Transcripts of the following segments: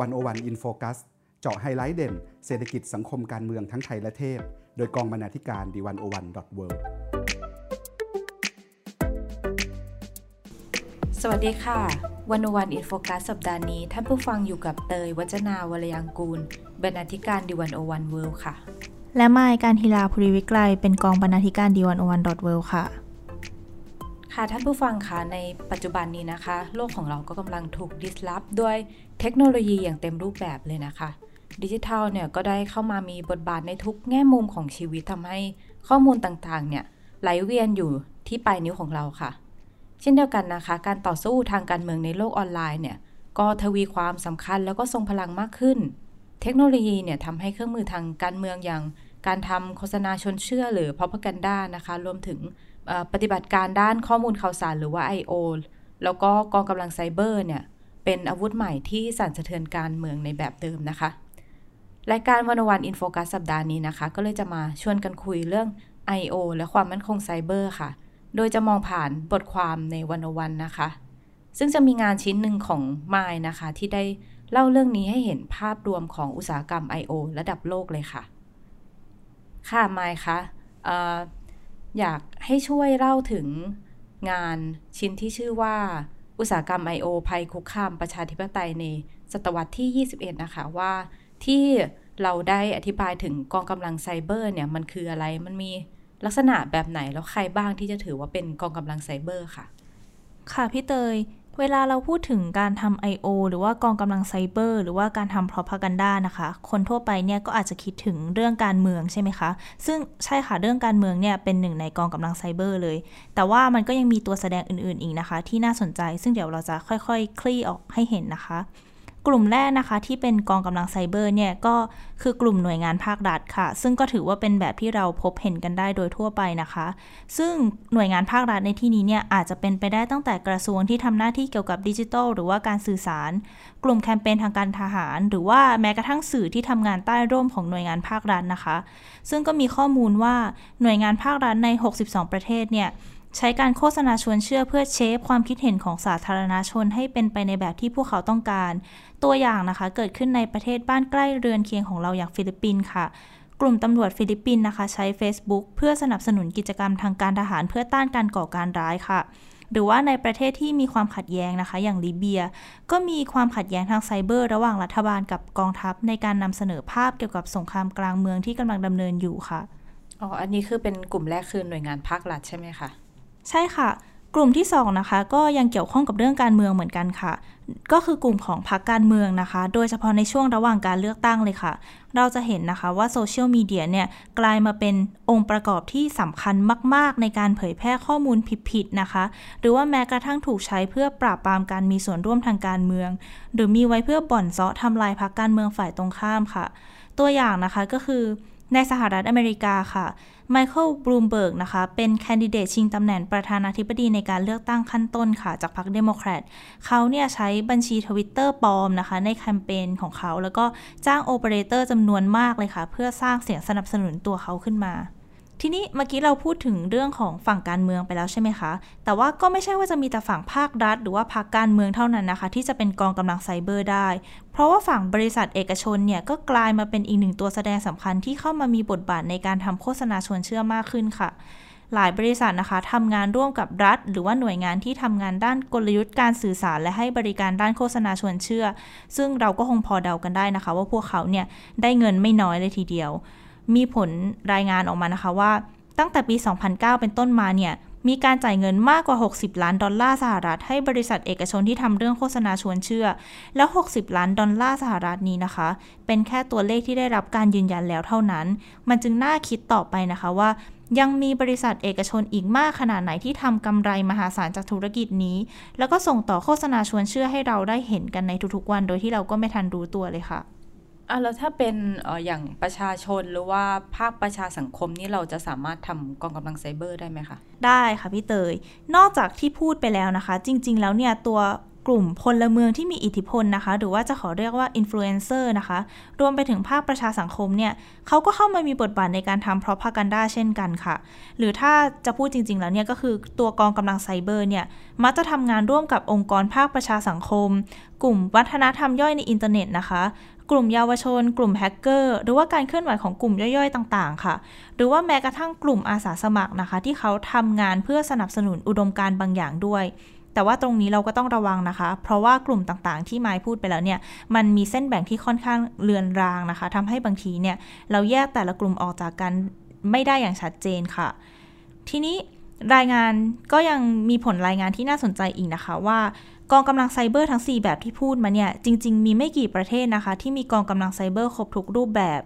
101 In Focus เจาะไฮไลท์เด่น เศรษฐกิจสังคมการเมืองทั้งไทยและเทศโดยกองบรรณาธิการ The101.world วัสดีค่ะ 101 In Focus สัปดาห์นี้ ท่านผู้ฟังอยู่กับเตย วจนาวรรลยางกูร บรรณาธิการ The101.world ค่ะ และไมกานต์ธีราภูริวิกรณ์ เป็นกองบรรณาธิการ The101.world ค่ะ ค่ะท่านผู้ฟังคะในปัจจุบันนี้นะคะ โลกของเราก็กำลังถูกดิสลอฟด้วยเทคโนโลยีอย่างเต็มรูปแบบเลยนะคะ ดิจิทัลเนี่ยก็ได้เข้ามามีบทบาทในทุกแง่มุมของชีวิตทำให้ข้อมูลต่างๆเนี่ยไหลเวียนอยู่ที่ปลายนิ้วของเราค่ะ เช่นเดียวกันนะคะ การต่อสู้ทางการเมืองในโลกออนไลน์เนี่ยก็ทวีความสำคัญแล้วก็ทรงพลังมากขึ้น เทคโนโลยีเนี่ยทำให้เครื่องมือทางการเมืองอย่างการทำโฆษณาชนเชื่อหรือ propaganda นะคะ รวมถึง ปฏิบัติการด้านข้อมูลข่าวสารหรือว่า I.O. แล้วก็กองกำลังไซเบอร์เนี่ยเป็นอาวุธใหม่ที่สั่นสะเทือนการเมืองในแบบเดิมนะคะ รายการวันวันอินโฟกัสสัปดาห์นี้นะคะ ก็เลยจะมาชวนกันคุยเรื่อง I.O. และความมั่นคงไซเบอร์ค่ะ โดยจะมองผ่านบทความในวันวันนะคะ ซึ่งจะมีงานชิ้นหนึ่งของไมล์นะคะ ที่ได้เล่าเรื่องนี้ให้เห็นภาพรวมของอุตสาหกรรม I.O. ระดับโลกเลยค่ะ ค่ะไมล์คะ อยากให้ช่วยเล่าถึงงานชิ้นที่ชื่อว่าอุตสาหกรรม I.O. ภัยคุกคามประชาธิปไตยในศตวรรษที่ 21 นะคะว่าที่เราได้อธิบายถึงกองกำลังไซเบอร์เนี่ยมันคืออะไรมันมีลักษณะแบบไหนแล้วใครบ้างที่จะถือว่าเป็นกองกำลังไซเบอร์ค่ะ ค่ะพี่เตย เวลาเราพูดถึงการทำ I.O. หรือว่ากองกำลังไซเบอร์ หรือว่าการทำ propaganda นะคะ คนทั่วไปเนี่ยก็อาจจะคิดถึงเรื่องการเมืองใช่ไหมคะ ซึ่งใช่ค่ะ เรื่องการเมืองเนี่ยเป็นหนึ่งในกองกำลังไซเบอร์เลย แต่ว่ามันก็ยังมีตัวแสดงอื่นๆอีกนะคะ ที่น่าสนใจ ซึ่งเดี๋ยวเราจะค่อยๆ คลี่ออกให้เห็นนะคะ กลุ่มแรกนะคะที่เป็นกองกำลังไซเบอร์เนี่ยก็คือกลุ่มหน่วยงานภาครัฐค่ะ ซึ่งก็ถือว่าเป็นแบบที่เราพบเห็นกันได้โดยทั่วไปนะคะ ซึ่งหน่วยงานภาครัฐในที่นี้เนี่ยอาจจะเป็นไปได้ตั้งแต่กระทรวงที่ทำหน้าที่เกี่ยวกับดิจิทัลหรือว่าการสื่อสาร กลุ่มแคมเปญทางการทหาร หรือว่าแม้กระทั่งสื่อที่ทำงานใต้ร่มของหน่วยงานภาครัฐนะคะ ซึ่งก็มีข้อมูลว่าหน่วยงานภาครัฐใน 62 ประเทศเนี่ย ใช้การโฆษณาชวนเชื่อเพื่อ shape ความคิดเห็นของสาธารณชนให้เป็นไปในแบบที่พวกเขาต้องการ ตัวอย่างนะคะเกิดขึ้นในประเทศบ้านใกล้เรือนเคียงของเราอย่างฟิลิปปินส์ค่ะ กลุ่มตำรวจฟิลิปปินส์นะคะ ใช้ Facebook เพื่อสนับสนุนกิจกรรมทางการทหารเพื่อต้านการก่อการร้ายค่ะ หรือว่าในประเทศที่มีความขัดแย้งนะคะ อย่างลิเบีย ก็มีความขัดแย้งทางไซเบอร์ ระหว่างรัฐบาลกับกองทัพ ในการนำเสนอภาพเกี่ยวกับสงครามกลางเมืองที่กำลังดำเนินอยู่ค่ะอ๋ออันนี้คือเป็นกลุ่มแรกคือหน่วยงานภาครัฐใช่ไหมคะ ใช่ค่ะ กลุ่มที่2นะคะก็ยังเกี่ยวข้องกับเรื่องการเมืองเหมือนกันค่ะ ก็คือกลุ่มของพรรคการเมืองนะคะ โดยเฉพาะในช่วงระหว่างการเลือกตั้งเลยค่ะ เราจะเห็นนะคะว่าโซเชียลมีเดียเนี่ยกลายมาเป็นองค์ประกอบที่สำคัญมาก ๆ ในการเผยแพร่ข้อมูลผิดๆนะคะ หรือว่าแม้กระทั่งถูกใช้เพื่อปราบปรามการมีส่วนร่วมทางการเมือง หรือมีไว้เพื่อบ่อนเซาะทำลายพรรคการเมืองฝ่ายตรงข้ามค่ะ ตัวอย่างนะคะก็คือ ในสหรัฐอเมริกาค่ะ ไมเคิลบลูมเบิร์กนะคะ เป็นแคนดิเดตชิงตำแหน่งประธานาธิบดีในการเลือกตั้งขั้นต้นค่ะ จากพรรคเดโมแครตเขาเนี่ยใช้บัญชีทวิตเตอร์ปลอมนะคะ ในแคมเปญของเขา แล้วก็จ้างโอเปอเรเตอร์จำนวนมากเลยค่ะ เพื่อสร้างเสียงสนับสนุนตัวเขาขึ้นมา ทีนี้เมื่อกี้เราพูดถึงเรื่องของฝั่งการเมืองไปแล้วใช่ไหมคะ แต่ว่าก็ไม่ใช่ว่าจะมีแต่ฝั่งภาครัฐ หรือว่าพรรคการเมืองเท่านั้นนะคะ ที่จะเป็นกองกำลังไซเบอร์ได้ เพราะว่าฝั่งบริษัทเอกชนเนี่ยก็กลายมาเป็นอีกหนึ่งตัวแสดงสำคัญที่เข้ามามีบทบาทในการทำโฆษณาชวนเชื่อมากขึ้นค่ะหลายบริษัทนะคะทำงานร่วมกับรัฐ หรือว่าหน่วยงานที่ทำงานด้านกลยุทธ์การสื่อสาร และให้บริการด้านโฆษณาชวนเชื่อ ซึ่งเราก็คงพอเดากันได้นะคะ ว่าพวกเขาเนี่ยได้เงินไม่น้อยเลยทีเดียว มีผลรายงานออกมานะคะว่า ตั้งแต่ปี 2009 เป็นต้นมาเนี่ยมีการจ่ายเงินมากกว่า 60 ล้านดอลลาร์สหรัฐ ให้บริษัทเอกชนที่ทำเรื่องโฆษณาชวนเชื่อ แล้ว 60 ล้านดอลลาร์สหรัฐนี้นะคะ เป็นแค่ตัวเลขที่ได้รับการยืนยันแล้วเท่านั้น มันจึงน่าคิดต่อไปนะคะว่า ยังมีบริษัทเอกชนอีกมากขนาดไหนที่ทำกำไรมหาศาลจากธุรกิจนี้ แล้วก็ส่งต่อโฆษณาชวนเชื่อให้เราได้เห็นกันในทุกๆวัน โดยที่เราก็ไม่ทันรู้ตัวเลยค่ะ อะแล้วถ้าเป็นอออย่างประชาชนหรือว่าภาคประชาสังคมนี่เราจะสามารถทำกองกำลังไซเบอร์ได้ไหมคะ ได้ค่ะพี่เตย นอกจากที่พูดไปแล้วนะคะ จริง ๆ แล้วเนี่ยตัว กลุ่มพลเมืองที่มีอิทธิพลนะคะ หรือว่าจะขอเรียกว่าอินฟลูเอนเซอร์นะคะ รวมไปถึงภาคประชาสังคมเนี่ยเขาก็เข้ามามีบทบาทในการทำ propaganda เช่นกันค่ะ หรือถ้าจะพูดจริง ๆ แล้วเนี่ยก็คือตัวกองกำลังไซเบอร์เนี่ยมักจะทำงานร่วมกับองค์กรภาคประชาสังคม กลุ่มวัฒนธรรมย่อยในอินเทอร์เน็ตนะคะกลุ่มเยาวชน กลุ่มแฮกเกอร์ หรือว่าการเคลื่อนไหวของกลุ่มย่อยๆ ต่างๆ ค่ะ หรือว่าแม้กระทั่งกลุ่มอาสาสมัครนะคะ ที่เขาทำงานเพื่อสนับสนุนอุดมการณ์บางอย่างด้วย แต่ว่าตรงนี้เราก็ต้องระวังนะคะ เพราะว่ากลุ่มต่างๆ ที่ไม้พูดไปแล้วเนี่ย มันมีเส้นแบ่งที่ค่อนข้างเลือนรางนะคะทำให้บางทีเนี่ยเราแยกแต่ละกลุ่มออกจากกันไม่ได้อย่างชัดเจนค่ะ ทีนี้รายงานก็ยังมีผลรายงานที่น่าสนใจอีกนะคะว่ากองกำลังไซเบอร์ทั้ง 4 แบบที่พูดมาเนี่ย จริง ๆ มีไม่กี่ประเทศนะคะ ที่มีกองกำลังไซเบอร์ครบทุกรูปแบบ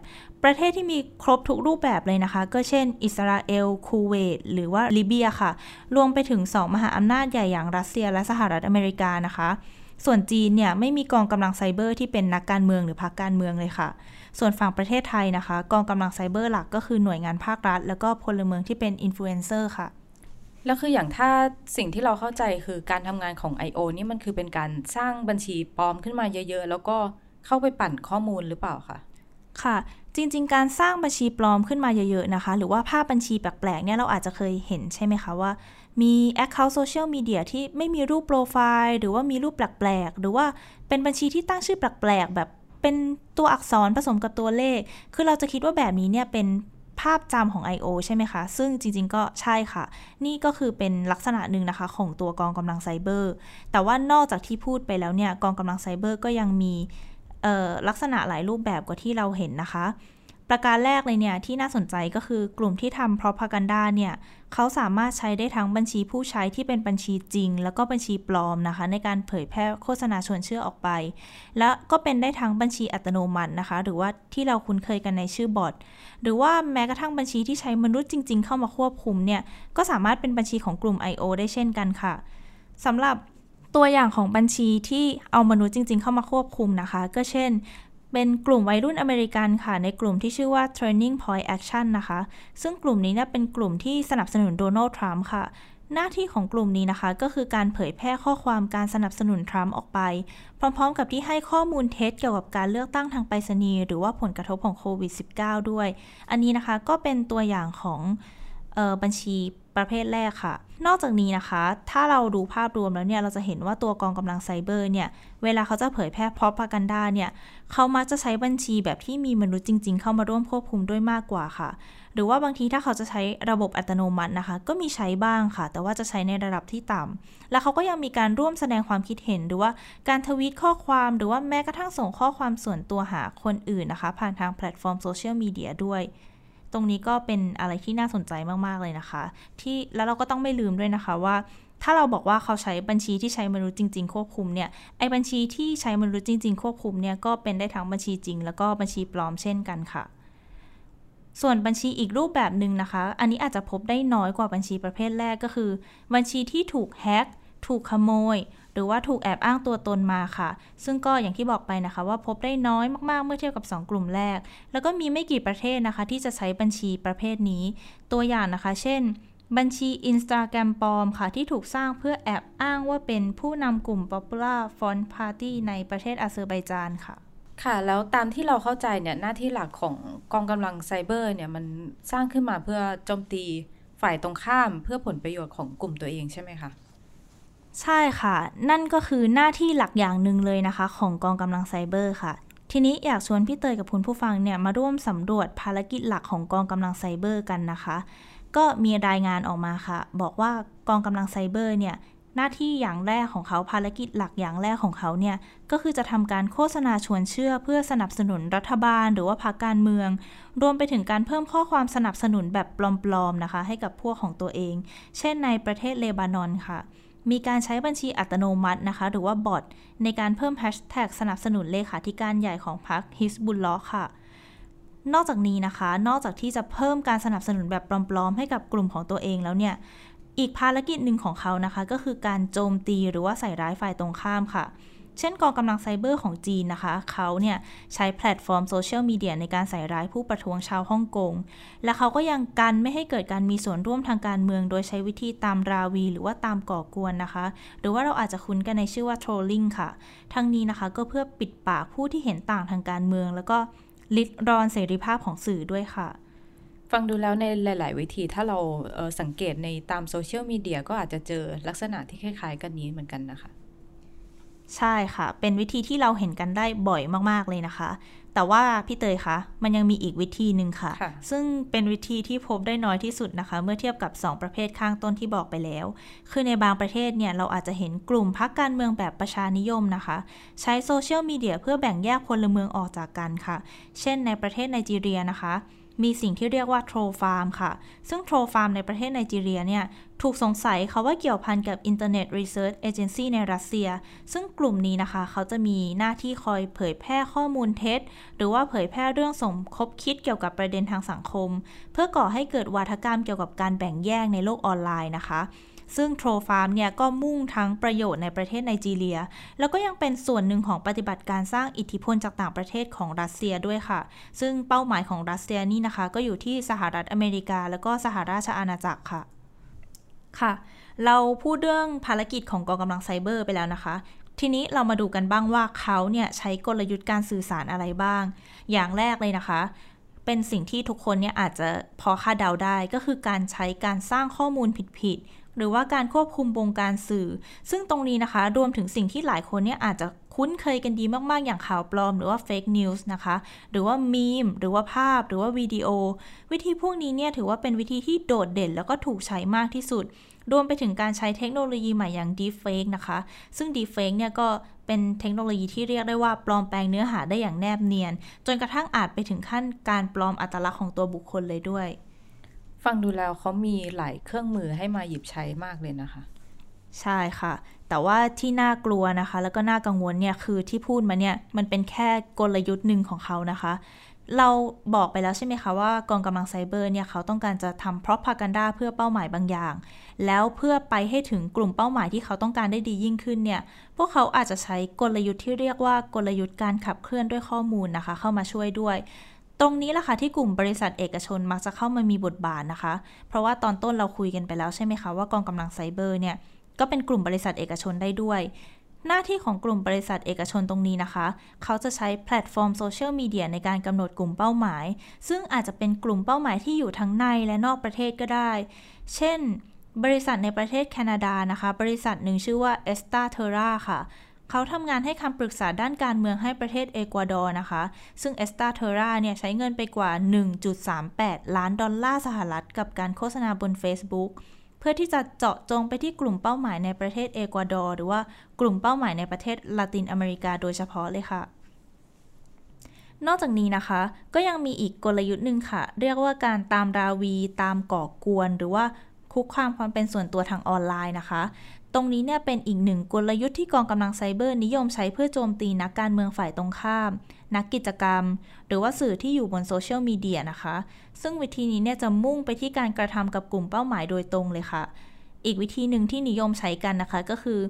ประเทศที่มีครบทุกรูปแบบเลยนะคะ ก็เช่น อิสราเอล คูเวต หรือว่าลิเบียค่ะ รวมไปถึง 2 มหาอำนาจใหญ่อย่างรัสเซียและสหรัฐอเมริกานะคะ ส่วนจีนเนี่ยไม่มีกองกำลังไซเบอร์ที่เป็นนักการเมืองหรือพรรคการเมืองเลยค่ะ ส่วนฝั่งประเทศไทยนะคะ กองกำลังไซเบอร์หลักก็คือหน่วยงานภาครัฐ แล้วก็พลเมืองที่เป็นอินฟลูเอนเซอร์ค่ะแล้วคืออย่างถ้าสิ่งที่เราเข้าใจคือการทำงานของ I.O. นี่มันคือเป็นการสร้างบัญชีปลอมขึ้นมาเยอะ ๆ แล้วก็เข้าไปปั่นข้อมูลหรือเปล่าคะ ค่ะ จริง ๆ การสร้างบัญชีปลอมขึ้นมาเยอะๆนะคะ หรือว่าภาพบัญชีแปลกๆเนี่ยเราอาจจะเคยเห็นใช่ไหมคะว่า มี Account Social Media ที่ไม่มีรูปโปรไฟล์หรือว่ามีรูปแปลกๆ หรือว่าเป็นบัญชีที่ตั้งชื่อแปลกๆ แบบเป็นตัวอักษรผสมกับตัวเลข คือเราจะคิดว่าแบบนี้เนี่ยเป็นภาพจำของ I.O. ใช่ไหมคะ ซึ่งจริงๆ ก็ใช่ค่ะ นี่ก็คือเป็นลักษณะหนึ่งนะคะ ของตัวกองกำลังไซเบอร์ แต่ว่านอกจากที่พูดไปแล้วเนี่ย กองกำลังไซเบอร์ก็ยังมี ลักษณะหลายรูปแบบกว่าที่เราเห็นนะคะ ประการแรกเลยเนี่ยที่น่าสนใจก็คือกลุ่มที่ทำ propaganda เนี่ยเขาสามารถใช้ได้ทั้งบัญชีผู้ใช้ที่เป็นบัญชีจริง แล้วก็บัญชีปลอมนะคะ ในการเผยแพร่โฆษณาชวนเชื่อออกไป และก็เป็นได้ทั้งบัญชีอัตโนมัตินะคะ หรือว่าที่เราคุ้นเคยกันในชื่อบอทหรือว่าแม้กระทั่งบัญชีที่ใช้มนุษย์จริง ๆ เข้ามาควบคุมเนี่ยก็สามารถเป็นบัญชีของกลุ่ม I.O. ได้เช่นกันค่ะสำหรับ ตัวอย่างของบัญชีที่เอามนุษย์จริง ๆ เข้ามาควบคุมนะคะ ก็เช่น เป็นกลุ่มวัยรุ่นอเมริกันค่ะ ในกลุ่มที่ชื่อว่า Turning Point Action นะคะ ซึ่งกลุ่มนี้เนี่ยเป็นกลุ่มที่สนับสนุนโดนัลด์ทรัมป์ค่ะหน้าที่ของกลุ่มนี้นะคะ ก็คือการเผยแพร่ข้อความการสนับสนุนทรัมป์ออกไป พร้อมๆ กับที่ให้ข้อมูลเท็จเกี่ยวกับการเลือกตั้งทางไปรษณีย์หรือว่าผลกระทบของโควิด -19 ด้วย อันนี้นะคะก็เป็นตัวอย่างของออบัญชี ประเภทแรกค่ะ นอกจากนี้นะคะ ถ้าเราดูภาพรวมแล้วเนี่ย เราจะเห็นว่าตัวกองกำลังไซเบอร์เนี่ย เวลาเขาจะเผยแพร่ propaganda เนี่ย เขามักจะใช้บัญชีแบบที่มีมนุษย์จริง ๆ เข้ามาร่วมควบคุมด้วยมากกว่าค่ะ หรือว่าบางทีถ้าเขาจะใช้ระบบอัตโนมัตินะคะ ก็มีใช้บ้างค่ะ แต่ว่าจะใช้ในระดับที่ต่ำแล้วเขาก็ยังมีการร่วมแสดงความคิดเห็น หรือว่าการทวีตข้อความ หรือว่าแม้กระทั่งส่งข้อความส่วนตัวหาคนอื่นนะคะ ผ่านทางแพลตฟอร์มโซเชียลมีเดียด้วย ตรงนี้ก็เป็นอะไรที่น่าสนใจมาก ๆ เลยนะคะ ที่แล้วเราก็ต้องไม่ลืมด้วยนะคะว่า ถ้าเราบอกว่าเขาใช้บัญชีที่ใช้มนุษย์จริง ๆ ควบคุมเนี่ยไอ้บัญชีที่ใช้มนุษย์จริง ๆ ควบคุมเนี่ยก็เป็นได้ทั้งบัญชีจริง แล้วก็บัญชีปลอมเช่นกันค่ะส่วนบัญชีอีกรูปแบบหนึ่งนะคะ อันนี้อาจจะพบได้น้อยกว่าบัญชีประเภทแรกก็คือ บัญชีที่ถูกแฮ็ก ถูกขโมย หรือว่าถูกแอบอ้างตัวตนมาค่ะ ซึ่งก็อย่างที่บอกไปนะคะ ว่าพบได้น้อยมากๆ เมื่อเทียบกับ 2 กลุ่มแรก แล้วก็มีไม่กี่ประเทศนะคะ ที่จะใช้บัญชีประเภทนี้ ตัวอย่างนะคะ เช่น บัญชี Instagram ปลอมค่ะ ที่ถูกสร้างเพื่อแอบอ้างว่าเป็นผู้นำกลุ่ม Popular Front Party ในประเทศอาเซอร์ไบจานค่ะค่ะแล้วตามที่เราเข้าใจเนี่ยหน้าที่หลักของกองกำลังไซเบอร์เนี่ยมันสร้างขึ้นมาเพื่อโจมตีฝ่ายตรงข้ามเพื่อผลประโยชน์ของกลุ่มตัวเองใช่ไหมคะ ใช่ค่ะ นั่นก็คือหน้าที่หลักอย่างหนึ่งเลยนะคะ ของกองกำลังไซเบอร์ค่ะ ทีนี้อยากชวนพี่เตยกับคุณผู้ฟังเนี่ยมาร่วมสำรวจภารกิจหลักของกองกำลังไซเบอร์กันนะคะ ก็มีรายงานออกมาค่ะ บอกว่ากองกำลังไซเบอร์เนี่ยหน้าที่อย่างแรกของเขาภารกิจหลักอย่างแรกของเขาเนี่ยก็คือจะทำการโฆษณาชวนเชื่อ เพื่อสนับสนุนรัฐบาล หรือว่าพรรคการเมือง รวมไปถึงการเพิ่มข้อความสนับสนุนแบบปลอมๆนะคะ ให้กับพวกของตัวเอง เช่นในประเทศเลบานอนค่ะ มีการใช้บัญชีอัตโนมัตินะคะ หรือว่าบอทในการเพิ่มแฮชแท็กสนับสนุนเลขาธิการใหญ่ของพรรคฮิสบุลลอค่ะ นอกจากนี้นะคะ นอกจากที่จะเพิ่มการสนับสนุนแบบปลอมๆ ให้กับกลุ่มของตัวเองแล้วเนี่ย อีกภารกิจหนึ่งของเขานะคะ ก็คือการโจมตีหรือว่าใส่ร้ายฝ่ายตรงข้ามค่ะ เช่นกองกำลังไซเบอร์ของจีนนะคะ เขาเนี่ยใช้แพลตฟอร์มโซเชียลมีเดียในการใส่ร้ายผู้ประท้วงชาวฮ่องกง และเขาก็ยังกันไม่ให้เกิดการมีส่วนร่วมทางการเมือง โดยใช้วิธีตามราวี หรือว่าตามก่อกวนนะคะ หรือว่าเราอาจจะคุ้นกันในชื่อว่า trolling ค่ะ ทั้งนี้นะคะก็เพื่อปิดปากผู้ที่เห็นต่างทางการเมือง แล้วก็ลิดรอนเสรีภาพของสื่อด้วยค่ะฟังดูแล้วในหลาย ๆ วิธีถ้าเราเสังเกตในตามโซเชียลมีเดียก็อาจจะเจอลักษณะที่คล้าย ๆ กันนี้เหมือนกันนะคะ ใช่ค่ะ เป็นวิธีที่เราเห็นกันได้บ่อยมาก ๆ เลยนะคะ แต่ว่าพี่เตยคะ มันยังมีอีกวิธีหนึ่งค่ะคะซึ่งเป็นวิธีที่พบได้น้อยที่สุดนะคะ เมื่อเทียบกับ 2 ประเภทข้างต้นที่บอกไปแล้ว คือในบางประเทศเนี่ย เราอาจจะเห็นกลุ่มพักการเมืองแบบประชานิยมนะคะ ใช้โซเชียลมีเดียเพื่อแบ่งแยกพลเมืองออกจากกันค่ะ เช่นในประเทศไนจีเรียนะคะ มีสิ่งที่เรียกว่าโทรฟาร์มค่ะ ซึ่งโทรฟาร์มในประเทศไนจีเรียเนี่ยถูกสงสัยเขาว่าเกี่ยวพันกับ Internet Research Agency ในรัสเซีย ซึ่งกลุ่มนี้นะคะ เขาจะมีหน้าที่คอยเผยแพร่ข้อมูลเท็จ หรือว่าเผยแพร่เรื่องสมคบคิดเกี่ยวกับประเด็นทางสังคม เพื่อก่อให้เกิดวาทกรรมเกี่ยวกับการแบ่งแยกในโลกออนไลน์นะคะ ซึ่งโทรฟาร์มเนี่ยก็มุ่งทั้งประโยชน์ในประเทศไนจีเรีย แล้วก็ยังเป็นส่วนหนึ่งของปฏิบัติการสร้างอิทธิพลจากต่างประเทศของรัสเซียด้วยค่ะ ซึ่งเป้าหมายของรัสเซียนี่นะคะ ก็อยู่ที่สหรัฐอเมริกา แล้วก็สหราชอาณาจักรค่ะ ค่ะ เราพูดเรื่องภารกิจของกองกำลังไซเบอร์ไปแล้วนะคะทีนี้เรามาดูกันบ้างว่าเขาเนี่ยใช้กลยุทธ์การสื่อสารอะไรบ้าง อย่างแรกเลยนะคะ เป็นสิ่งที่ทุกคนเนี่ยอาจจะพอคาดเดาได้ก็คือการใช้การสร้างข้อมูลผิด หรือว่าการควบคุมวงการสื่อ ซึ่งตรงนี้นะคะ รวมถึงสิ่งที่หลายคนเนี่ยอาจจะคุ้นเคยกันดีมาก ๆ อย่างข่าวปลอมหรือว่าเฟกนิวส์นะคะ หรือว่ามีม หรือว่าภาพ หรือว่าวิดีโอ วิธีพวกนี้เนี่ยถือว่าเป็นวิธีที่โดดเด่นแล้วก็ถูกใช้มากที่สุด รวมไปถึงการใช้เทคโนโลยีใหม่อย่าง Deepfake นะคะ ซึ่ง Deepfake เนี่ยก็เป็นเทคโนโลยีที่เรียกได้ว่าปลอมแปลงเนื้อหาได้อย่างแนบเนียน จนกระทั่งอาจไปถึงขั้นการปลอมอัตลักษณ์ของตัวบุคคลเลยด้วย ฟังดูแล้วเขามีหลายเครื่องมือให้มาหยิบใช้มากเลยนะคะ ใช่ค่ะ แต่ว่าที่น่ากลัวนะคะ แล้วก็น่ากังวลเนี่ยคือที่พูดมาเนี่ยมันเป็นแค่กลยุทธ์หนึ่งของเขานะคะ เราบอกไปแล้วใช่ไหมคะว่ากองกำลังไซเบอร์เนี่ยเขาต้องการจะทำเพรอพากันดาเพื่อเป้าหมายบางอย่าง แล้วเพื่อไปให้ถึงกลุ่มเป้าหมายที่เขาต้องการได้ดียิ่งขึ้นเนี่ยพวกเขาอาจจะใช้กลยุทธ์ที่เรียกว่ากลยุทธ์การขับเคลื่อนด้วยข้อมูลนะคะ เข้ามาช่วยด้วย ตรงนี้แหละค่ะที่กลุ่มบริษัทเอกชนมักจะเข้ามามีบทบาทนะคะ เพราะว่าตอนต้นเราคุยกันไปแล้วใช่ไหมคะว่ากองกำลังไซเบอร์เนี่ยก็เป็นกลุ่มบริษัทเอกชนได้ด้วย หน้าที่ของกลุ่มบริษัทเอกชนตรงนี้นะคะ เขาจะใช้แพลตฟอร์มโซเชียลมีเดียในการกำหนดกลุ่มเป้าหมาย ซึ่งอาจจะเป็นกลุ่มเป้าหมายที่อยู่ทั้งในและนอกประเทศก็ได้ เช่น บริษัทในประเทศแคนาดานะคะ บริษัทหนึ่งชื่อว่า e s t a t e r r a ค่ะ เขาทำงานให้คำปรึกษาด้านการเมืองให้ประเทศเอกวาดอร์นะคะ ซึ่งเอสตาเทราเนี่ยใช้เงินไปกว่า 1.38 ล้านดอลลาร์สหรัฐ กับการโฆษณาบน Facebook เพื่อที่จะเจาะจงไปที่กลุ่มเป้าหมายในประเทศเอกวาดอร์หรือว่ากลุ่มเป้าหมายในประเทศลาตินอเมริกาโดยเฉพาะเลยค่ะนอกจากนี้นะคะ ก็ยังมีอีกกลยุทธ์หนึ่งค่ะ เรียกว่าการตามราวี ตามก่อกวน หรือว่าคุกคามความเป็นส่วนตัวทางออนไลน์นะคะ ตรงนี้เนี่ยเป็นอีกหนึ่งกลยุทธ์ที่กองกำลังไซเบอร์นิยมใช้เพื่อโจมตีนักการเมืองฝ่ายตรงข้าม นักกิจกรรม หรือว่าสื่อที่อยู่บนโซเชียลมีเดียนะคะ ซึ่งวิธีนี้เนี่ยจะมุ่งไปที่การกระทำกับกลุ่มเป้าหมายโดยตรงเลยค่ะ อีกวิธีหนึ่งที่นิยมใช้กันนะคะก็คือ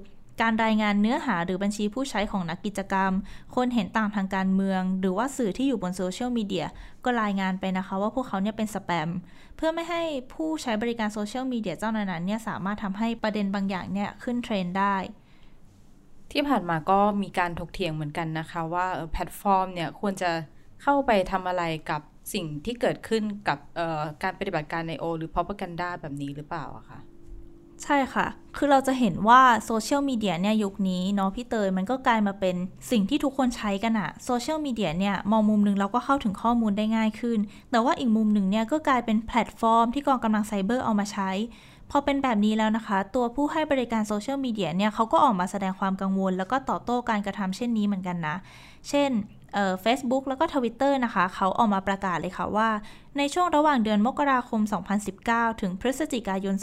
การรายงานเนื้อหาหรือบัญชีผู้ใช้ของนักกิจกรรม คนเห็นต่างทางการเมือง หรือว่าสื่อที่อยู่บนโซเชียลมีเดียก็รายงานไปนะคะว่าพวกเขาเนี่ยเป็นสแปม เพื่อไม่ให้ผู้ใช้บริการโซเชียลมีเดียเจ้านั้นเนี่ยสามารถทำให้ประเด็นบางอย่างเนี่ยขึ้นเทรนด์ได้ ที่ผ่านมาก็มีการถกเถียงเหมือนกันนะคะว่าแพลตฟอร์มเนี่ยควรจะเข้าไปทำอะไรกับสิ่งที่เกิดขึ้นกับการปฏิบัติการ I.O. หรือ propaganda แบบนี้หรือเปล่าอะคะ ใช่ค่ะ คือเราจะเห็นว่าโซเชียลมีเดียเนี่ยยุคนี้เนาะพี่เตยมันก็กลายมาเป็นสิ่งที่ทุกคนใช้กันอะโซเชียลมีเดียเนี่ยมองมุมหนึ่งเราก็เข้าถึงข้อมูลได้ง่ายขึ้น แต่ว่าอีกมุมหนึ่งเนี่ยก็กลายเป็นแพลตฟอร์มที่กองกำลังไซเบอร์เอามาใช้ พอเป็นแบบนี้แล้วนะคะ ตัวผู้ให้บริการโซเชียลมีเดียเนี่ยเขาก็ออกมาแสดงความกังวล แล้วก็ตอบโต้การกระทำเช่นนี้เหมือนกันนะ เช่น เฟซบุ๊กแล้วก็ทวิตเตอร์นะคะ เขาออกมาประกาศเลยค่ะว่า ในช่วงระหว่างเดือนมกราคม 2019 ถึงพฤศจิกายน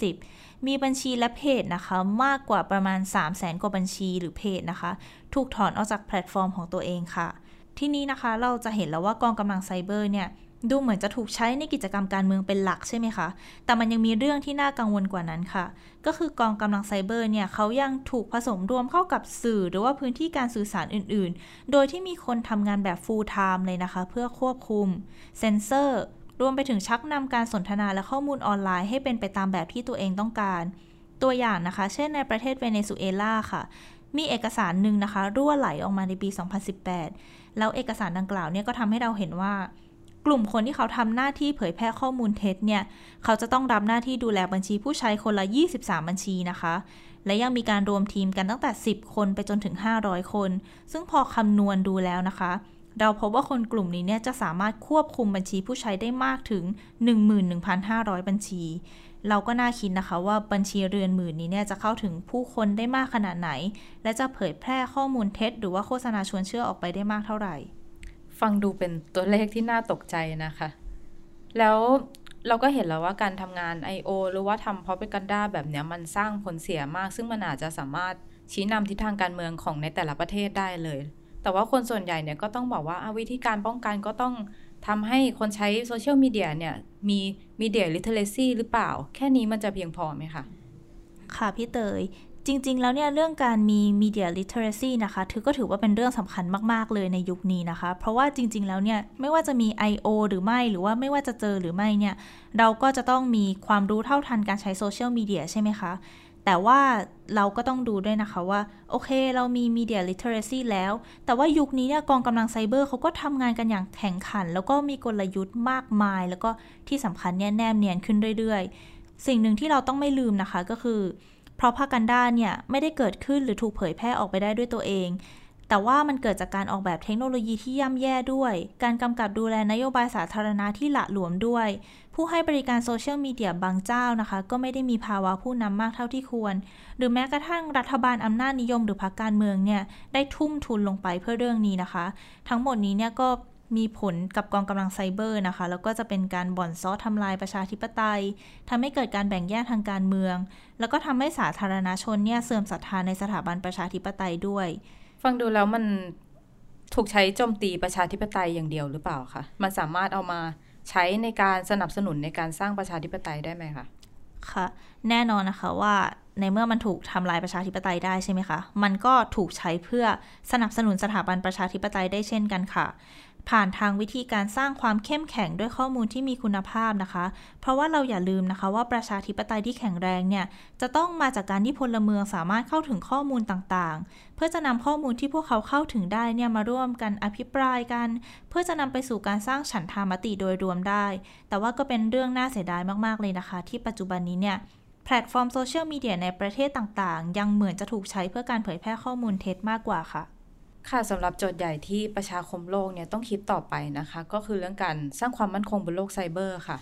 2020 มีบัญชีและเพจนะคะ มากกว่าประมาณ 3 0 0แสนกว่าบัญชีหรือเพจนะคะ ถูกถอนออกจากแพลตฟอร์มของตัวเองค่ะ ที่นี้นะคะเราจะเห็นแล้วว่ากองกำลังไซเบอร์เนี่ย ดูเหมือนจะถูกใช้ในกิจกรรมการเมืองเป็นหลักใช่ไหมคะ แต่มันยังมีเรื่องที่น่ากังวลกว่านั้นค่ะ ก็คือกองกำลังไซเบอร์เนี่ยเขายังถูกผสมรวมเข้ากับสื่อ หรือว่าพื้นที่การสื่อสารอื่น ๆ โดยที่มีคนทำงานแบบ full time เลยนะคะ เพื่อควบคุม เซนเซอร์ รวมไปถึงชักนำการสนทนาและข้อมูลออนไลน์ให้เป็นไปตามแบบที่ตัวเองต้องการ ตัวอย่างนะคะ เช่นในประเทศเวเนซุเอลาค่ะมีเอกสารหนึ่งนะคะ รั่วไหลออกมาในปี 2018 แล้วเอกสารดังกล่าวเนี่ยก็ทำให้เราเห็นว่า กลุ่มคนที่เขาทำหน้าที่เผยแพร่ข้อมูลเท็จเนี่ย เขาจะต้องรับหน้าที่ดูแลบัญชีผู้ใช้คนละ 23 บัญชีนะคะ และยังมีการรวมทีมกันตั้งแต่ 10 คนไปจนถึง 500 คน ซึ่งพอคำนวณดูแล้วนะคะ เราพบว่าคนกลุ่มนี้เนี่ยจะสามารถควบคุมบัญชีผู้ใช้ได้มากถึง 11,500 บัญชี เราก็น่าคิดนะคะว่าบัญชีเรือนหมื่นนี้เนี่ยจะเข้าถึงผู้คนได้มากขนาดไหน และจะเผยแพร่ข้อมูลเท็จ หรือว่าโฆษณาชวนเชื่อออกไปได้มากเท่าไหร่ ฟังดูเป็นตัวเลขที่น่าตกใจนะคะ แล้วเราก็เห็นแล้วว่าการทำงาน I.O. หรือว่าทำ propaganda แบบนี้มันสร้างผลเสียมาก ซึ่งมันอาจจะสามารถชี้นำทิศทางการเมืองของในแต่ละประเทศได้เลย แต่ว่าคนส่วนใหญ่เนี่ยก็ต้องบอกว่าวิธีการป้องกันก็ต้องทำให้คนใช้โซเชียลมีเดียเนี่ยมี media literacy หรือเปล่า แค่นี้มันจะเพียงพอไหมคะ ค่ะพี่เตย จริง ๆ แล้วเนี่ยเรื่องการมี media literacy นะคะถือก็ถือว่าเป็นเรื่องสำคัญมาก ๆ เลยในยุคนี้นะคะ เพราะว่าจริง ๆ แล้วเนี่ยไม่ว่าจะมี I.O. หรือไม่หรือว่าไม่ว่าจะเจอหรือไม่เนี่ยเราก็จะต้องมีความรู้เท่าทันการใช้โซเชียลมีเดียใช่ไหมคะ แต่ว่าเราก็ต้องดูด้วยนะคะว่า โอเค เรามี media literacy แล้ว แต่ว่ายุคนี้เนี่ยกองกำลังไซเบอร์เขาก็ทำงานกันอย่างแข่งขัน แล้วก็มีกลยุทธ์มากมาย แล้วก็ที่สำคัญเนี่ยแนมเนียนขึ้นเรื่อย ๆ สิ่งหนึ่งที่เราต้องไม่ลืมนะคะก็คือ ราะพากันด้าเนี่ยไม่ได้เกิดขึ้นหรือถูกเผยแพร่ออกไปได้ด้วยตัวเอง แต่ว่ามันเกิดจากการออกแบบเทคโนโลยีที่ย่ำแย่ด้วย การกำกับดูแลนโยบายสาธารณะที่หละหลวมด้วย ผู้ให้บริการโซเชียลมีเดียบางเจ้านะคะ ก็ไม่ได้มีภาวะผู้นำมากเท่าที่ควร หรือแม้กระทั่งรัฐบาลอำนาจนิยมหรือพรรคการเมืองเนี่ยได้ทุ่มทุนลงไปเพื่อเรื่องนี้นะคะ ทั้งหมดนี้เนี่ยก็ มีผลกับกองกำลังไซเบอร์นะคะ แล้วก็จะเป็นการบ่อนซ้อทำลายประชาธิปไตยทำให้เกิดการแบ่งแยกทางการเมือง แล้วก็ทำให้สาธารณชนเนี่ยเสื่อมศรัทธาในสถาบันประชาธิปไตยด้วย ฟังดูแล้วมันถูกใช้โจมตีประชาธิปไตยอย่างเดียวหรือเปล่าคะมันสามารถเอามาใช้ในการสนับสนุนในการสร้างประชาธิปไตยได้ไหมคะค่ะแน่นอนนะคะว่าในเมื่อมันถูกทำลายประชาธิปไตยได้ใช่ไหมคะ มันก็ถูกใช้เพื่อสนับสนุนสถาบันประชาธิปไตยได้เช่นกันค่ะ ผ่านทางวิธีการสร้างความเข้มแข็งด้วยข้อมูลที่มีคุณภาพนะคะ เพราะว่าเราอย่าลืมนะคะว่าประชาธิปไตยที่แข็งแรงเนี่ยจะต้องมาจากการที่พลเมืองสามารถเข้าถึงข้อมูลต่างๆ เพื่อจะนำข้อมูลที่พวกเขาเข้าถึงได้เนี่ยมาร่วมกันอภิปรายกัน เพื่อจะนำไปสู่การสร้างฉันทามติโดยรวมได้ แต่ว่าก็เป็นเรื่องน่าเสียดายมากๆเลยนะคะ ที่ปัจจุบันนี้เนี่ยแพลตฟอร์มโซเชียลมีเดียในประเทศต่างๆ ยังเหมือนจะถูกใช้เพื่อการเผยแพร่ข้อมูลเท็จมากกว่าค่ะ ค่ะสำหรับโจทย์ใหญ่ที่ประชาคมโลกเนี่ยต้องคิดต่อไปนะคะ ก็คือเรื่องการสร้างความมั่นคงบนโลกไซเบอร์ค่ะ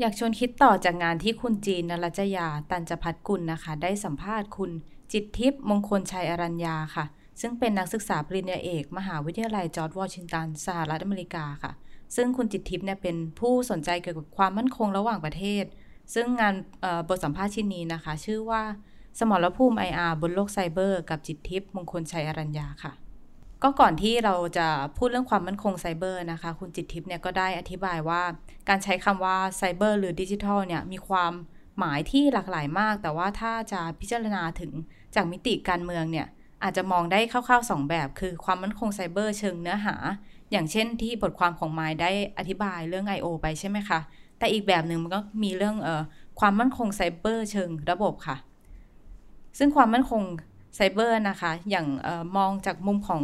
อยากชวนคิดต่อจากงานที่คุณจีนนรัจยา ตันจพัฒกุลนะคะ ได้สัมภาษณ์คุณจิตทิพย์มงคลชัยอรัญญาค่ะ ซึ่งเป็นนักศึกษาปริญญาเอก มหาวิทยาลัยจอร์จวอชิงตันสหรัฐอเมริกาค่ะ ซึ่งคุณจิตทิพย์เนี่ยเป็นผู้สนใจเกี่ยวกับความมั่นคงระหว่างประเทศ ซึ่งงานบทสัมภาษณ์ชิ้นนี้นะคะ ชื่อว่าสมรภูมิ IR บนโลกไซเบอร์ กับจิตทิพย์มงคลชัยอรัญญาค่ะ ก็ก่อนที่เราจะพูดเรื่องความมั่นคงไซเบอร์นะคะ คุณจิตทิพย์เนี่ยก็ได้อธิบายว่า การใช้คำว่าไซเบอร์หรือดิจิทัลเนี่ยมีความหมายที่หลากหลายมาก แต่ว่าถ้าจะพิจารณาถึงจากมิติการเมืองเนี่ยอาจจะมองได้คร่าวๆ 2 แบบ คือความมั่นคงไซเบอร์เชิงเนื้อหา อย่างเช่นที่บทความของไมได้อธิบายเรื่อง I.O. ไปใช่ไหมคะ แต่อีกแบบหนึ่งมันก็มีเรื่องเอ่อความมั่นคงไซเบอร์เชิงระบบค่ะ ซึ่งความมั่นคงไซเบอร์นะคะ อย่างออมองจากมุมของ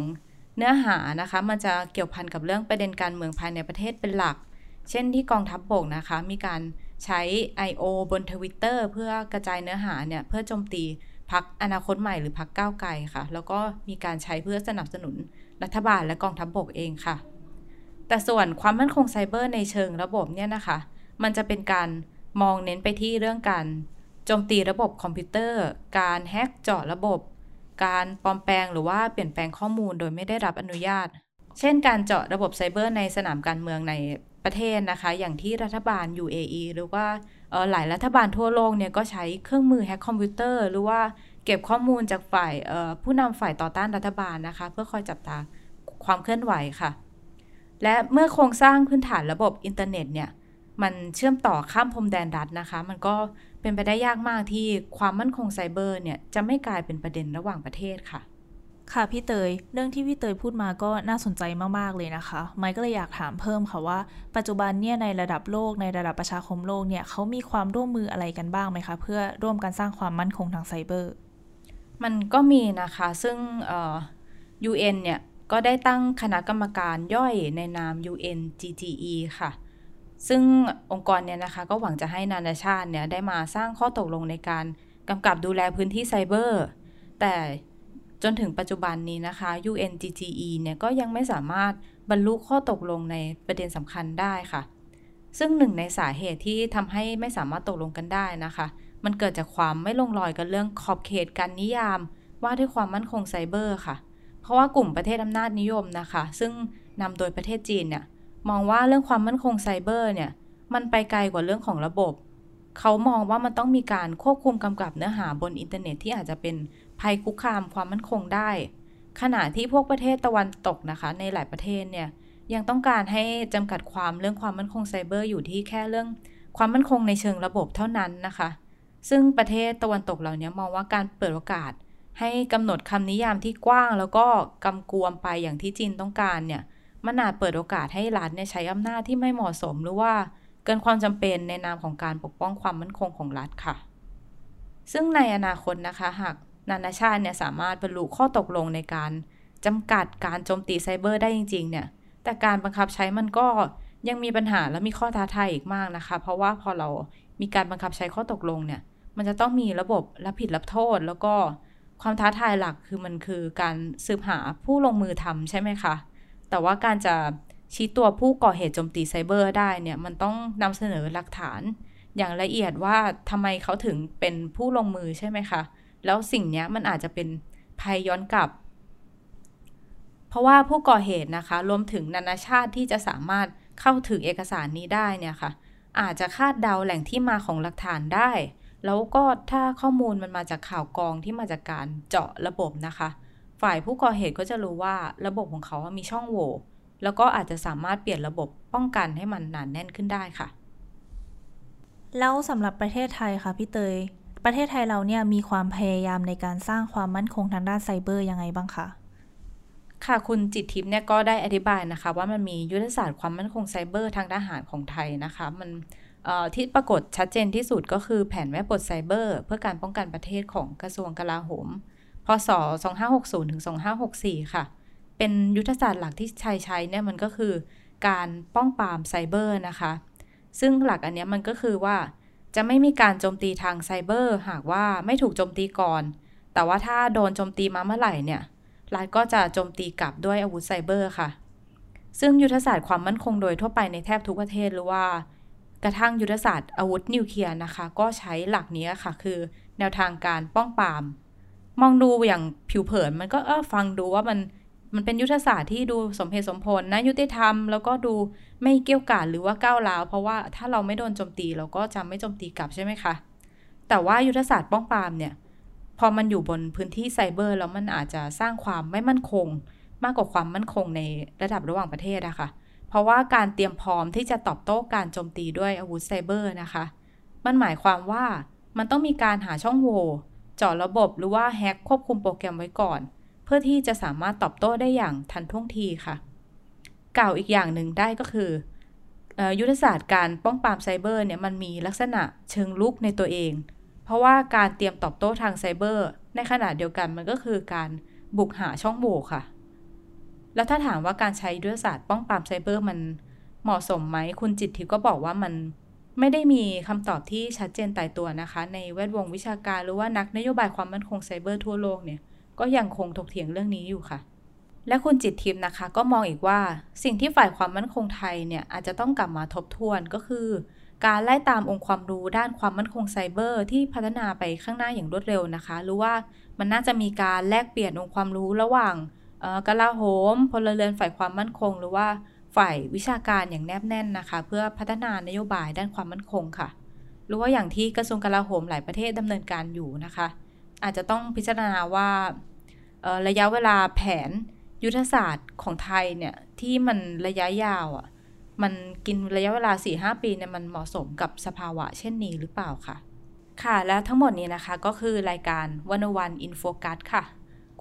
เนื้อหานะคะมันจะเกี่ยวพันกับเรื่องประเด็นการเมืองภายในประเทศเป็นหลัก เช่นที่กองทัพบบกนะคะ มีการใช้ I.O. บนทวิตเตอร์เพื่อกระจายเนื้อหาเนี่ยเพื่อโจมตีพรรคอนาคตใหม่หรือพรรคก้าวไกลค่ะ แล้วก็มีการใช้เพื่อสนับสนุนรัฐบาลและกองทัพบกเองค่ะ แต่ส่วนความมั่นคงไซเบอร์ในเชิงระบบเนี่ยนะคะ มันจะเป็นการมองเน้นไปที่เรื่องการโจมตีระบบคอมพิวเตอร์ การแฮกเจาะระบบ การปลอมแปลงหรือว่าเปลี่ยนแปลงข้อมูลโดยไม่ได้รับอนุญาต เช่นการเจาะระบบไซเบอร์ในสนามการเมืองในประเทศนะคะ อย่างที่รัฐบาล UAE หรือว่าหลายรัฐบาลทั่วโลกเนี่ยก็ใช้เครื่องมือแฮกคอมพิวเตอร์หรือว่าเก็บข้อมูลจากฝ่ายผู้นำฝ่ายต่อต้านรัฐบาลนะคะ เพื่อคอยจับตาความเคลื่อนไหวค่ะ และเมื่อโครงสร้างพื้นฐานระบบอินเทอร์เน็ตเนี่ย มันเชื่อมต่อข้ามพรมแดนรัฐนะคะ มันก็เป็นไปได้ยากมากที่ความมั่นคงไซเบอร์เนี่ยจะไม่กลายเป็นประเด็นระหว่างประเทศค่ะ ค่ะพี่เตย เรื่องที่พี่เตยพูดมาก็น่าสนใจมาก ๆ เลยนะคะ ไมค์ก็เลยอยากถามเพิ่มค่ะว่า ปัจจุบันเนี่ยในระดับโลกในระดับประชาคมโลกเนี่ยเขามีความร่วมมืออะไรกันบ้างไหมคะ เพื่อร่วมกันสร้างความมั่นคงทางไซเบอร์ มันก็มีนะคะซึ่งเอ่อ UN เนี่ยก็ได้ตั้งคณะกรรมการย่อยในนาม UNGGE ค่ะ ซึ่งองค์กรเนี่ยนะคะก็หวังจะให้นานาชาติเนี่ยได้มาสร้างข้อตกลงในการกำกับดูแลพื้นที่ไซเบอร์ แต่จนถึงปัจจุบันนี้นะคะ UNGGE เนี่ยก็ยังไม่สามารถบรรลุข้อตกลงในประเด็นสำคัญได้ค่ะ ซึ่งหนึ่งในสาเหตุที่ทำให้ไม่สามารถตกลงกันได้นะคะ มันเกิดจากความไม่ลงรอยกันเรื่องขอบเขตการนิยาม ว่าด้วยความมั่นคงไซเบอร์ค่ะ เพราะว่ากลุ่มประเทศอำนาจนิยมนะคะ ซึ่งนำโดยประเทศจีนเนี่ย มองว่าเรื่องความมั่นคงไซเบอร์เนี่ย มันไปไกลกว่าเรื่องของระบบ เขามองว่ามันต้องมีการควบคุมกำกับเนื้อหาบนอินเทอร์เน็ตที่อาจจะเป็นภัยคุกคามความมั่นคงได้ ขณะที่พวกประเทศตะวันตกนะคะ ในหลายประเทศเนี่ยยังต้องการให้จำกัดความเรื่องความมั่นคงไซเบอร์อยู่ที่แค่เรื่องความมั่นคงในเชิงระบบเท่านั้นนะคะ ซึ่งประเทศตะวันตกเหล่านี้มองว่าการเปิดโอกาส ให้กำหนดคำนิยามที่กว้าง แล้วก็กำกวมไปอย่างที่จีนต้องการเนี่ย มันอาจเปิดโอกาสให้รัฐเนี่ยใช้อำนาจที่ไม่เหมาะสมหรือว่าเกินความจำเป็นในนามของการปกป้องความมั่นคงของรัฐค่ะ ซึ่งในอนาคตนะคะ หากนานาชาติเนี่ยสามารถบรรลุข้อตกลงในการจำกัดการโจมตีไซเบอร์ได้จริง ๆ เนี่ย แต่การบังคับใช้มันก็ยังมีปัญหาและมีข้อท้าทายอีกมากนะคะ เพราะว่าพอเรามีการบังคับใช้ข้อตกลงเนี่ย มันจะต้องมีระบบรับผิดรับโทษ แล้วก็ความท้าทายหลักคือมันคือการสืบหาผู้ลงมือทำใช่ไหมคะ แต่ว่าการจะชี้ตัวผู้ก่อเหตุโจมตีไซเบอร์ได้เนี่ยมันต้องนำเสนอหลักฐาน อย่างละเอียดว่าทำไมเขาถึงเป็นผู้ลงมือใช่ไหมคะ แล้วสิ่งนี้มันอาจจะเป็นภัยย้อนกลับ เพราะว่าผู้ก่อเหตุนะคะ รวมถึงนานาชาติที่จะสามารถเข้าถึงเอกสารนี้ได้เนี่ยค่ะ อาจจะคาดเดาแหล่งที่มาของหลักฐานได้ แล้วก็ถ้าข้อมูลมันมาจากข่าวกรองที่มาจากการเจาะระบบนะคะ ฝ่ายผู้ก่อเหตุก็จะรู้ว่าระบบของเขามีช่องโหว่แล้วก็อาจจะสามารถเปลี่ยนระบบป้องกันให้มันหนานแน่นขึ้นได้ค่ะ แล้วสำหรับประเทศไทยค่ะพี่เตย ประเทศไทยเราเนี่ยมีความพยายามในการสร้างความมั่นคงทางด้านไซเบอร์ยังไงบ้างคะค่ะคุณจิตทิพย์เนี่ยก็ได้อธิบายนะคะ ว่ามันมียุทธศาสตร์ความมั่นคงไซเบอร์ทางทหารของไทยนะคะ มันที่ปรากฏชัดเจนที่สุดก็คือแผนแม่บทไซเบอร์ เพื่อการป้องกันประเทศของกระทรวงกลาโหม พศ 2560 ถึง 2564 ค่ะ เป็นยุทธศาสตร์หลักที่ใช้ใช้เนี่ยมันก็คือการป้องปรามไซเบอร์นะคะ ซึ่งหลักอันนี้มันก็คือว่าจะไม่มีการโจมตีทางไซเบอร์หากว่าไม่ถูกโจมตีก่อน แต่ว่าถ้าโดนโจมตีมาเมื่อไหร่เนี่ย รัฐก็จะโจมตีกลับด้วยอาวุธไซเบอร์ค่ะ ซึ่งยุทธศาสตร์ความมั่นคงโดยทั่วไปในแทบทุกประเทศหรือว่ากระทั่งยุทธศาสตร์อาวุธนิวเคลียร์นะคะ ก็ใช้หลักนี้ค่ะ คือ แนวทางการป้องปราม มองดูอย่างผิวเผินมันก็เออฟังดูว่ามันมันเป็นยุทธศาสตร์ที่ดูสมเหตุสมผลนะยุติธรรม แล้วก็ดูไม่เกี่ยวกาดหรือว่าก้าวร้าวเพราะว่าถ้าเราไม่โดนโจมตีเราก็จะไม่โจมตีกลับใช่ไหมคะแต่ว่ายุทธศาสตร์ป้องปรามเนี่ยพอมันอยู่บนพื้นที่ไซเบอร์แล้วมันอาจจะสร้างความไม่มั่นคง มากกว่าความมั่นคงในระดับระหว่างประเทศนะคะเพราะว่าการเตรียมพร้อมที่จะตอบโต้การโจมตีด้วยอาวุธไซเบอร์นะคะ มันหมายความว่ามันต้องมีการหาช่องโหว่ จาะระบบหรือว่าแฮ็กควบคุมโปรแกรมไว้ก่อน เพื่อที่จะสามารถตอบโต้ได้อย่างทันท่วงทีค่ะ กล่าวอีกอย่างหนึ่งได้ก็คือยุทธศาสตร์การป้องปรามไซเบอร์เนี่ยมันมีลักษณะเชิงลุกในตัวเอง เพราะว่าการเตรียมตอบโต้ทางไซเบอร์ ในขณะเดียวกันมันก็คือการบุกหาช่องโหว่ค่ะ แล้วถ้าถามว่าการใช้ยุทธศาสตร์ป้องปรามไซเบอร์มันเหมาะสมไหมคุณจิตทิพย์ก็บอกว่ามัน ไม่ได้มีคำตอบที่ชัดเจนตายตัวนะคะ ในแวดวงวิชาการหรือว่านักนโยบายความมั่นคงไซเบอร์ทั่วโลกเนี่ยก็ยังคงถกเถียงเรื่องนี้อยู่ค่ะ และคุณจิตทิพย์นะคะ ก็มองอีกว่าสิ่งที่ฝ่ายความมั่นคงไทยเนี่ยอาจจะต้องกลับมาทบทวนก็คือ การไล่ตามองค์ความรู้ด้านความมั่นคงไซเบอร์ที่พัฒนาไปข้างหน้าอย่างรวดเร็วนะคะ หรือว่ามันน่าจะมีการแลกเปลี่ยนองค์ความรู้ระหว่างกลาโหมพลเรือนฝ่ายความมั่นคง หรือว่า ฝ่ายวิชาการอย่างแนบแน่นนะคะ เพื่อพัฒนานโยบายด้านความมั่นคงค่ะ หรือว่าอย่างที่กระทรวงกลาโหมหลายประเทศดำเนินการอยู่นะคะ อาจจะต้องพิจารณาว่าระยะเวลาแผนยุทธศาสตร์ของไทยเนี่ยที่มันระยะยาวอะ่ะมันกินระยะเวลา 4-5 ปีเนี่ยมันเหมาะสมกับสภาวะเช่นนี้หรือเปล่าค่ะ ค่ะ แล้วทั้งหมดนี้นะคะก็คือรายการวันวันอินโฟกัสค่ะ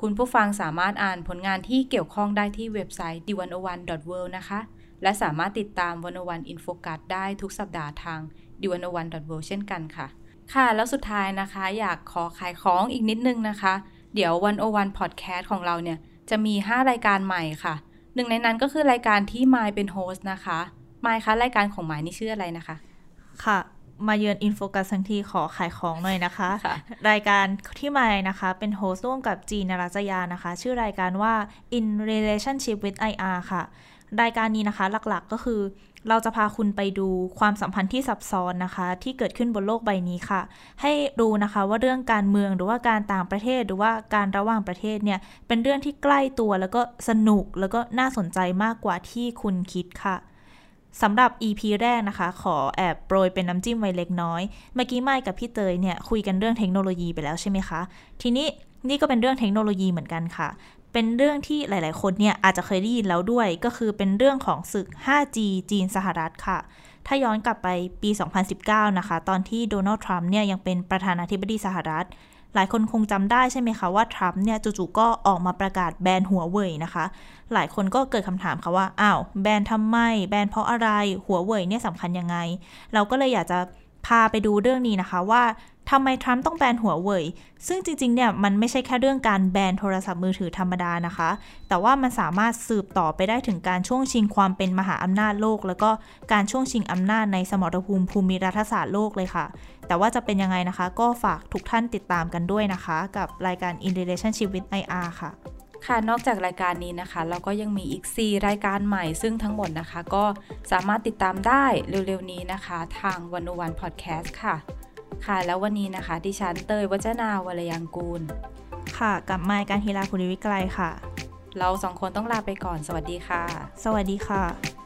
คุณผู้ฟังสามารถอ่านผลงานที่เกี่ยวข้องได้ที่เว็บไซต์ the101.world นะคะ และสามารถติดตาม101 In Focus ได้ทุกสัปดาห์ทาง d 1 0 1 w o r l d เช่นกันค่ะ ค่ะ แล้วสุดท้ายนะคะ อยากขอขายของอีกนิดนึงนะคะ เดี๋ยว101 พอดแคสต์ของเราเนี่ย จะมี 5 รายการใหม่ค่ะ หนึ่งในนั้นก็คือรายการที่ไมายเป็น host นะคะไมายคะรายการของไมายนี่ชื่ออะไรนะคะ ค่ะ มาเยือน In Focus ทั้งทีขอขายของหน่อยนะคะค่ะรายการที่มายนะคะ เป็นโฮสต์ร่วมกับจีนรัจยานะคะ ชื่อรายการว่า In Relationship with IR ค่ะ รายการนี้นะคะหลักๆก็คือ เราจะพาคุณไปดูความสัมพันธ์ที่ซับซ้อนนะคะ ที่เกิดขึ้นบนโลกใบนี้ค่ะ ให้รู้นะคะว่าเรื่องการเมืองหรือว่าการต่างประเทศหรือว่าการระหว่างประเทศเนี่ยเป็นเรื่องที่ใกล้ตัวแล้วก็สนุกแล้วก็น่าสนใจมากกว่าที่คุณคิดค่ะ สำหรับ EP แรกนะคะ ขอแอบโปรยเป็นน้ำจิ้มไว้เล็กน้อย เมื่อกี้ไม่กับพี่เตยเนี่ยคุยกันเรื่องเทคโนโลยีไปแล้วใช่ไหมคะ ทีนี้นี่ก็เป็นเรื่องเทคโนโลยีเหมือนกันค่ะ เป็นเรื่องที่หลาย ๆ คนเนี่ยอาจจะเคยได้ยินแล้วด้วย ก็คือเป็นเรื่องของศึก 5G จีนสหรัฐค่ะ ถ้าย้อนกลับไปปี 2019 นะคะ ตอนที่โดนัลด์ทรัมป์เนี่ยยังเป็นประธานาธิบดีสหรัฐ หลายคนคงจำได้ใช่ไหมคะว่าทรัมป์เนี่ยจู่ๆก็ออกมาประกาศแบนหัวเว่ยนะคะ หลายคนก็เกิดคำถามค่ะว่าอ้าวแบนทำไม แบนเพราะอะไรหัวเว่ยเนี่ยสำคัญยังไง เราก็เลยอยากจะ พาไปดูเรื่องนี้นะคะว่าทำไมทรัมป์ต้องแบนหัวเว่ย ซึ่งจริงๆ เนี่ยมันไม่ใช่แค่เรื่องการแบนโทรศัพท์มือถือธรรมดานะคะ แต่ว่ามันสามารถสืบต่อไปได้ถึงการช่วงชิงความเป็นมหาอำนาจโลก แล้วก็การช่วงชิงอำนาจในสมรภูมิภูมิรัฐศาสตร์โลกเลยค่ะ แต่ว่าจะเป็นยังไงนะคะ ก็ฝากทุกท่านติดตามกันด้วยนะคะ กับรายการ In Relationship with IR ค่ะ ค่ะนอกจากรายการนี้นะคะ เราก็ยังมีอีก 4 รายการใหม่ซึ่งทั้งหมดนะคะ ก็สามารถติดตามได้เร็วๆนี้นะคะ ทางวันวันพอดแคสต์ค่ะ ค่ะแล้ววันนี้นะคะ ดิฉันเตยวัจนาวรยังกูล ค่ะกับไมค์การฮิลาภูริวิกไลค่ะ เราสองคนต้องลาไปก่อน สวัสดีค่ะ สวัสดีค่ะ